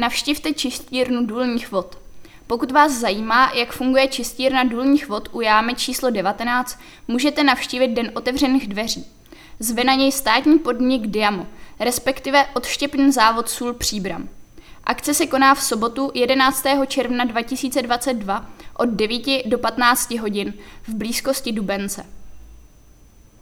navštivte čistírnu důlních vod. Pokud vás zajímá, jak funguje čistírna důlních vod u jámy číslo 19, můžete navštívit Den otevřených dveří. Zve na něj státní podnik Diamo, respektive odštěpný závod Sůl Příbram. Akce se koná v sobotu 11. června 2022 od 9 do 15 hodin v blízkosti Dubence.